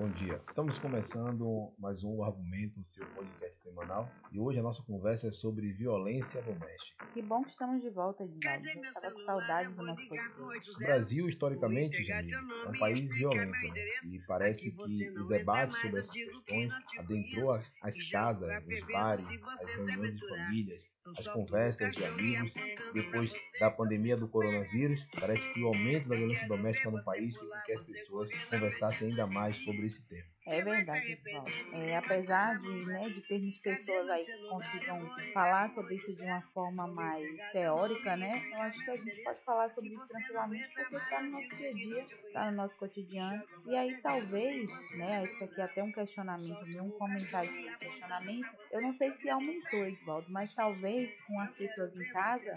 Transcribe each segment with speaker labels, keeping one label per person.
Speaker 1: Bom dia. Estamos começando mais um argumento, seu podcast semanal. E hoje a nossa conversa é sobre violência doméstica.
Speaker 2: Que bom que estamos de volta, Edinaldo. Estava com saudade do nosso podcast.
Speaker 1: O Brasil, historicamente, Janine, é um país violento. Né? E parece que os debates sobre essas questões adentrou as casas, os bares, as reuniões de famílias, as conversas de amigos. Depois da pandemia do coronavírus, parece que o aumento da violência doméstica no país fez com que as pessoas conversassem ainda mais sobre esse tema.
Speaker 2: É verdade. É, apesar de, né, de termos pessoas aí que consigam falar sobre isso de uma forma mais teórica, né? Eu acho que a gente pode falar sobre isso tranquilamente porque está no nosso dia a dia, está no nosso cotidiano. E aí talvez, né, fica aqui até um questionamento meu, um comentário um questionamento. Eu não sei se aumentou, Edvaldo, mas talvez com as pessoas em casa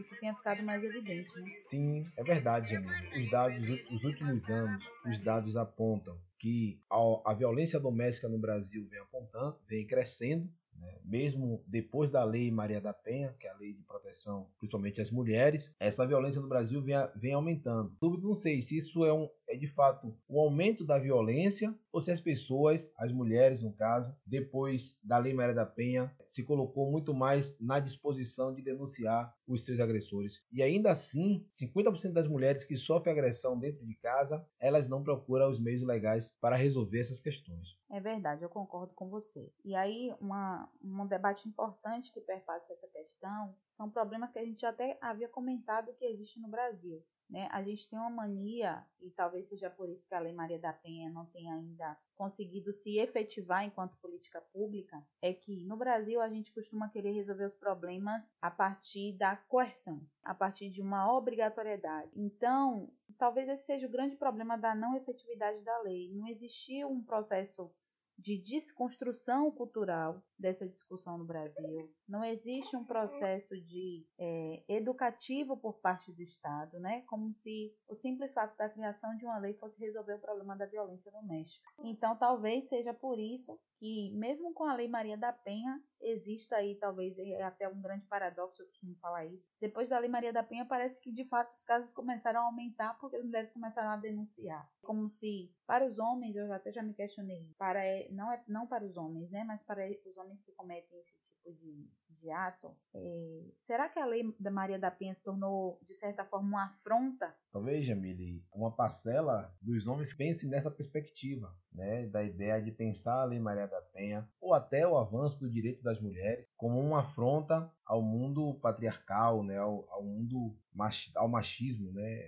Speaker 2: isso tenha ficado mais evidente, né?
Speaker 1: Sim, é verdade, Jamil. Os dados dos últimos anos, os dados apontam que a, violência doméstica no Brasil vem apontando, vem crescendo, né? mesmo depois da lei Maria da Penha, que é a lei de proteção principalmente às mulheres, essa violência no Brasil vem, vem aumentando. Não sei se isso é um, é de fato o aumento da violência ou se as pessoas, as mulheres no caso, depois da Lei Maria da Penha, se colocou muito mais na disposição de denunciar os seus agressores. E ainda assim, 50% das mulheres que sofrem agressão dentro de casa, elas não procuram os meios legais para resolver essas questões.
Speaker 2: É verdade, eu concordo com você. E aí, uma, um debate importante que perpassa essa questão são problemas que a gente até havia comentado que existe no Brasil. Né? A gente tem uma mania, e talvez seja por isso que a Lei Maria da Penha não tenha ainda conseguido se efetivar enquanto política pública, é que no Brasil a gente costuma querer resolver os problemas a partir da coerção, a partir de uma obrigatoriedade. Então, talvez esse seja o grande problema da não efetividade da lei. Não existiu um processo de desconstrução cultural dessa discussão no Brasil. Não existe um processo de é, educativo por parte do Estado, né? Como se o simples fato da criação de uma lei fosse resolver o problema da violência doméstica. Então, talvez seja por isso que, mesmo com a Lei Maria da Penha, exista aí, talvez, é até um grande paradoxo, eu costumo falar isso. Depois da Lei Maria da Penha, parece que, de fato, os casos começaram a aumentar porque as mulheres começaram a denunciar. Como se, para os homens, eu até já me questionei, para, não, é, não para os homens, né, mas para os homens que cometem esse tipo de, de ato, é, será que a Lei da Maria da Penha se tornou, de certa forma, uma afronta?
Speaker 1: Talvez, Jamile, uma parcela dos homens pense nessa perspectiva, né, da ideia de pensar a Lei Maria da Penha, ou até o avanço do direito das mulheres, como uma afronta ao mundo patriarcal, né, ao, ao mundo mach, ao machismo, né,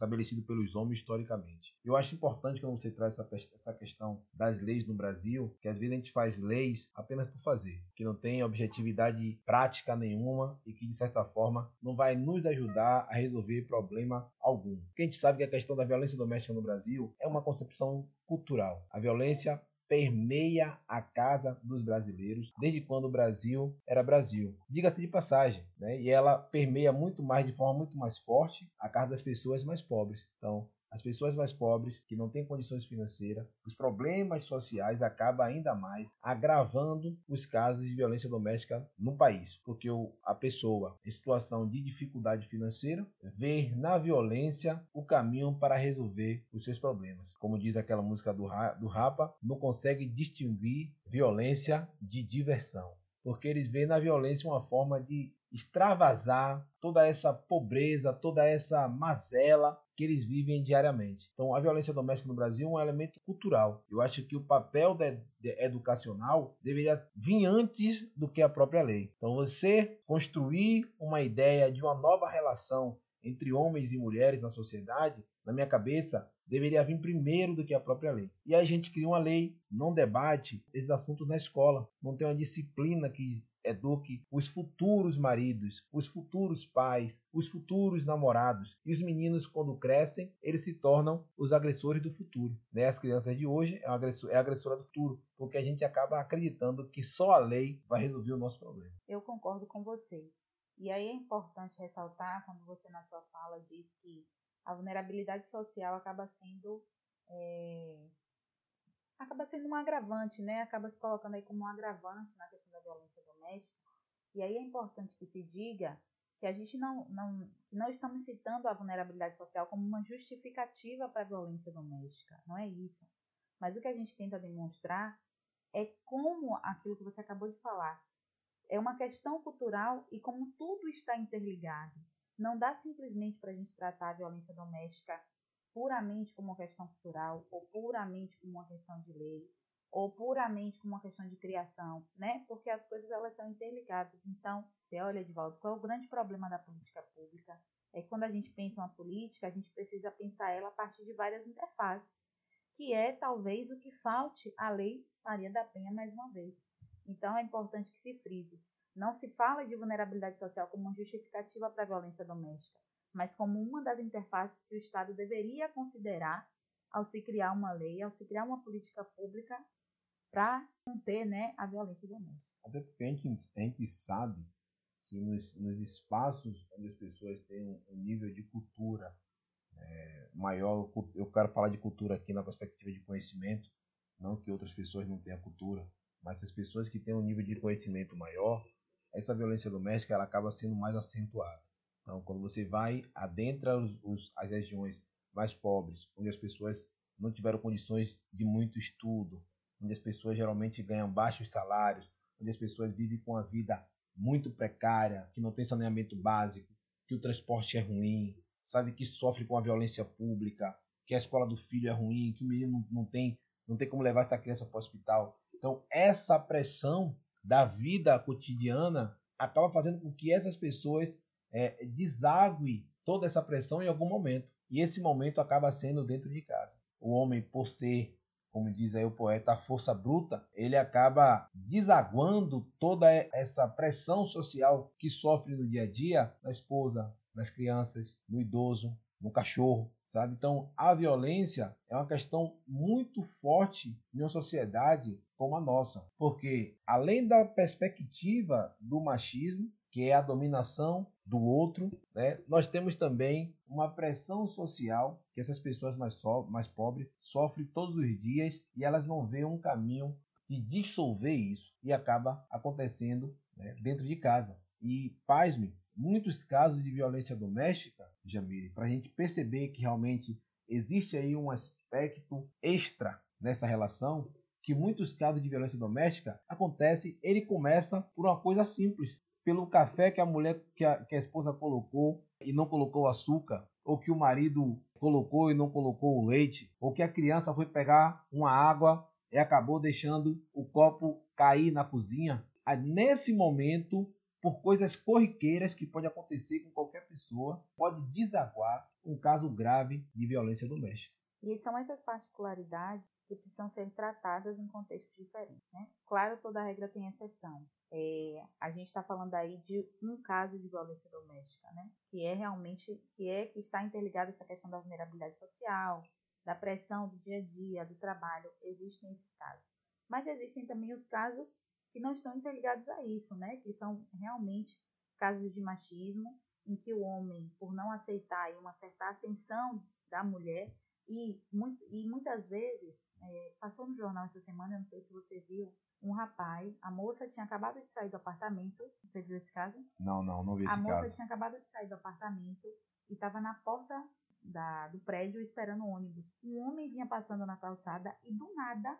Speaker 1: estabelecido pelos homens historicamente. Eu acho importante quando você traz essa, essa questão das leis no Brasil, que às vezes a gente faz leis apenas por fazer, que não tem objetividade prática nenhuma e que de certa forma não vai nos ajudar a resolver problema algum. Porque a gente sabe que a questão da violência doméstica no Brasil é uma concepção cultural. A violência permeia a casa dos brasileiros desde quando o Brasil era Brasil. Diga-se de passagem, né? E ela permeia muito mais, de forma muito mais forte, a casa das pessoas mais pobres. Então, as pessoas mais pobres, que não têm condições financeiras, os problemas sociais acabam ainda mais agravando os casos de violência doméstica no país, porque a pessoa em situação de dificuldade financeira vê na violência o caminho para resolver os seus problemas. Como diz aquela música do, do Rapa, não consegue distinguir violência de diversão porque eles veem na violência uma forma de extravasar toda essa pobreza, toda essa mazela que eles vivem diariamente. Então, a violência doméstica no Brasil é um elemento cultural. Eu acho que o papel de, de educacional deveria vir antes do que a própria lei. Então, você construir uma ideia de uma nova relação entre homens e mulheres na sociedade, na minha cabeça, deveria vir primeiro do que a própria lei. E a gente cria uma lei, não debate esses assuntos na escola, não tem uma disciplina que eduque os futuros maridos, os futuros pais, os futuros namorados. E os meninos, quando crescem, eles se tornam os agressores do futuro. Né? As crianças de hoje é, agressor, é agressora do futuro, porque a gente acaba acreditando que só a lei vai resolver o nosso problema.
Speaker 2: Eu concordo com você. E aí é importante ressaltar, quando você na sua fala diz que a vulnerabilidade social acaba sendo é, acaba sendo um agravante, né? Acaba se colocando aí como um agravante na questão da violência E aí é importante que se diga que a gente não, não, não estamos citando a vulnerabilidade social como uma justificativa para a violência doméstica. Não é isso. Mas o que a gente tenta demonstrar é como aquilo que você acabou de falar é uma questão cultural e como tudo está interligado. Não dá simplesmente para a gente tratar a violência doméstica puramente como uma questão cultural, ou puramente como uma questão de lei, ou puramente como uma questão de criação, né? Porque as coisas elas são interligadas. Então, você olha, Edvaldo, qual é o grande problema da política pública? É que quando a gente pensa uma política, a gente precisa pensar ela a partir de várias interfaces, que é talvez o que falte à lei Maria da Penha mais uma vez. Então, é importante que se frise. Não se fala de vulnerabilidade social como justificativa para a violência doméstica, mas como uma das interfaces que o Estado deveria considerar ao se criar uma lei, ao se criar uma política pública para conter né, a violência doméstica.
Speaker 1: Até porque a gente, a gente sabe que nos, nos, espaços onde as pessoas têm um, um nível de cultura é, maior, eu quero falar de cultura aqui na perspectiva de conhecimento, não que outras pessoas não tenham cultura, mas as pessoas que têm um nível de conhecimento maior, essa violência doméstica ela acaba sendo mais acentuada. Então, quando você vai adentra os, os, as regiões mais pobres, onde as pessoas não tiveram condições de muito estudo, onde as pessoas geralmente ganham baixos salários, onde as pessoas vivem com a vida muito precária, que não tem saneamento básico, que o transporte é ruim, sabe que sofre com a violência pública, que a escola do filho é ruim, que o menino não tem, não tem como levar essa criança para o hospital. Então, essa pressão da vida cotidiana acaba fazendo com que essas pessoas é, toda essa pressão em algum momento. E esse momento acaba sendo dentro de casa. O homem, por ser, como diz aí o poeta, a força bruta, ele acaba desaguando toda essa pressão social que sofre no dia a dia na esposa, nas crianças, no idoso, no cachorro, sabe? Então, a violência é uma questão muito forte em uma sociedade como a nossa, porque além da perspectiva do machismo, que é a dominação do outro, né? nós temos também uma pressão social que essas pessoas mais, so mais pobres sofrem todos os dias e elas não veem um caminho de dissolver isso e acaba acontecendo né, dentro de casa. E, pasme, muitos casos de violência doméstica, Jamile, para a gente perceber que realmente existe aí um aspecto extra nessa relação, que muitos casos de violência doméstica acontece, ele começa por uma coisa simples, pelo café que a mulher, que a, que a esposa colocou e não colocou açúcar, ou que o marido colocou e não colocou o leite, ou que a criança foi pegar uma água e acabou deixando o copo cair na cozinha. Aí, nesse momento, por coisas corriqueiras que pode acontecer com qualquer pessoa, pode desaguar um caso grave de violência doméstica.
Speaker 2: E são essas particularidades que precisam ser tratadas em contextos diferentes. Né? Claro, toda regra tem exceção. É, a gente está falando aí de um caso de violência doméstica, né? que é realmente que é que está interligado essa questão da vulnerabilidade social, da pressão do dia a dia, do trabalho. Existem esses casos, mas existem também os casos que não estão interligados a isso, né? Que são realmente casos de machismo, em que o homem, por não aceitar uma certa ascensão da mulher, e, muito, e muitas vezes, é, passou no jornal essa semana, eu não sei se você viu, um rapaz, a moça tinha acabado de sair do apartamento, você viu esse caso?
Speaker 1: Não, não, não vi esse
Speaker 2: caso.
Speaker 1: A
Speaker 2: moça tinha acabado de sair do apartamento e estava na porta da, do prédio esperando o ônibus. Um homem vinha passando na calçada e do nada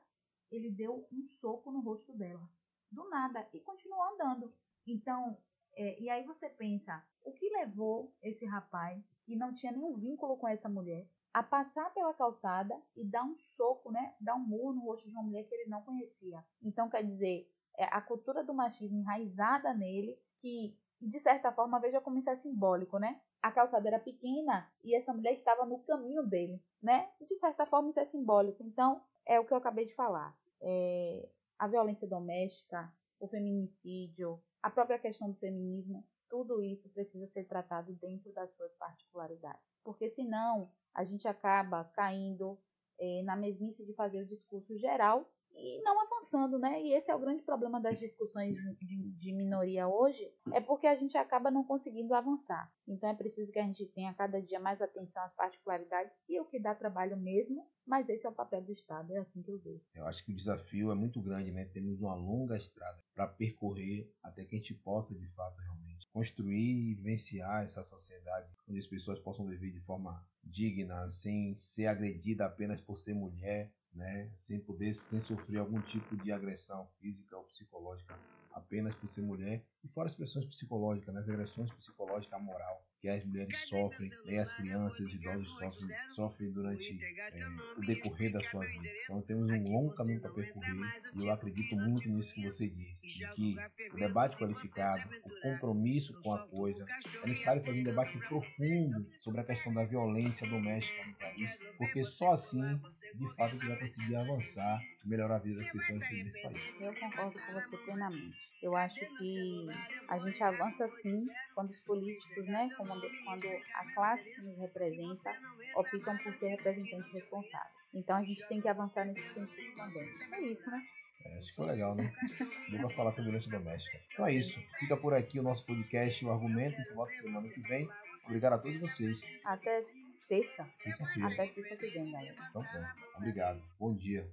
Speaker 2: ele deu um soco no rosto dela do nada e continuou andando. Então, é, e aí você pensa, o que levou esse rapaz, que não tinha nenhum vínculo com essa mulher, a passar pela calçada e dar um soco, né, dar um murro no rosto de uma mulher que ele não conhecia. Então, quer dizer, é a cultura do machismo enraizada nele, que, de certa forma, veja como isso é simbólico, né? A calçada era pequena e essa mulher estava no caminho dele, né? De certa forma, isso é simbólico. Então, é o que eu acabei de falar. É, a violência doméstica, o feminicídio, a própria questão do feminismo, tudo isso precisa ser tratado dentro das suas particularidades. Porque senão a gente acaba caindo é, na mesmice de fazer o discurso geral e não avançando, né? E esse é o grande problema das discussões de, de, minoria hoje, é porque a gente acaba não conseguindo avançar. Então é preciso que a gente tenha cada dia mais atenção às particularidades e o que dá trabalho mesmo, mas esse é o papel do Estado, é assim que eu vejo.
Speaker 1: Eu acho que o desafio é muito grande, né? Temos uma longa estrada para percorrer até que a gente possa, de fato, realmente construir e vivenciar essa sociedade onde as pessoas possam viver de forma digna, sem ser agredida apenas por ser mulher, né, sem poder, sem sofrer algum tipo de agressão física ou psicológica apenas por ser mulher, e fora as pressões psicológicas, né, as agressões psicológicas, moral, que as mulheres sofrem, e as crianças e os idosos sofrem, sofrem durante é, o decorrer da sua vida. Então temos um longo caminho para percorrer e eu acredito muito nisso que você disse, de que o debate qualificado, o compromisso com a coisa, é necessário fazer um debate profundo sobre a questão da violência doméstica no país, porque só assim de fato gente vai conseguir avançar e melhorar a vida das pessoas nesse país.
Speaker 2: Eu concordo com você plenamente. Eu acho que a gente avança sim quando os políticos, né, quando, quando a classe que nos representa, optam por ser representantes responsáveis. Então a gente tem que avançar nesse sentido também. É isso, né?
Speaker 1: É, acho que foi legal, né? Deu pra falar sobre violência doméstica. Então é isso. Fica por aqui o nosso podcast, o argumento, que volta semana que vem. Obrigado a todos vocês.
Speaker 2: Até terça.
Speaker 1: Terça-feira.
Speaker 2: Até terça que vem, galera.
Speaker 1: Então pronto. Obrigado. Bom dia.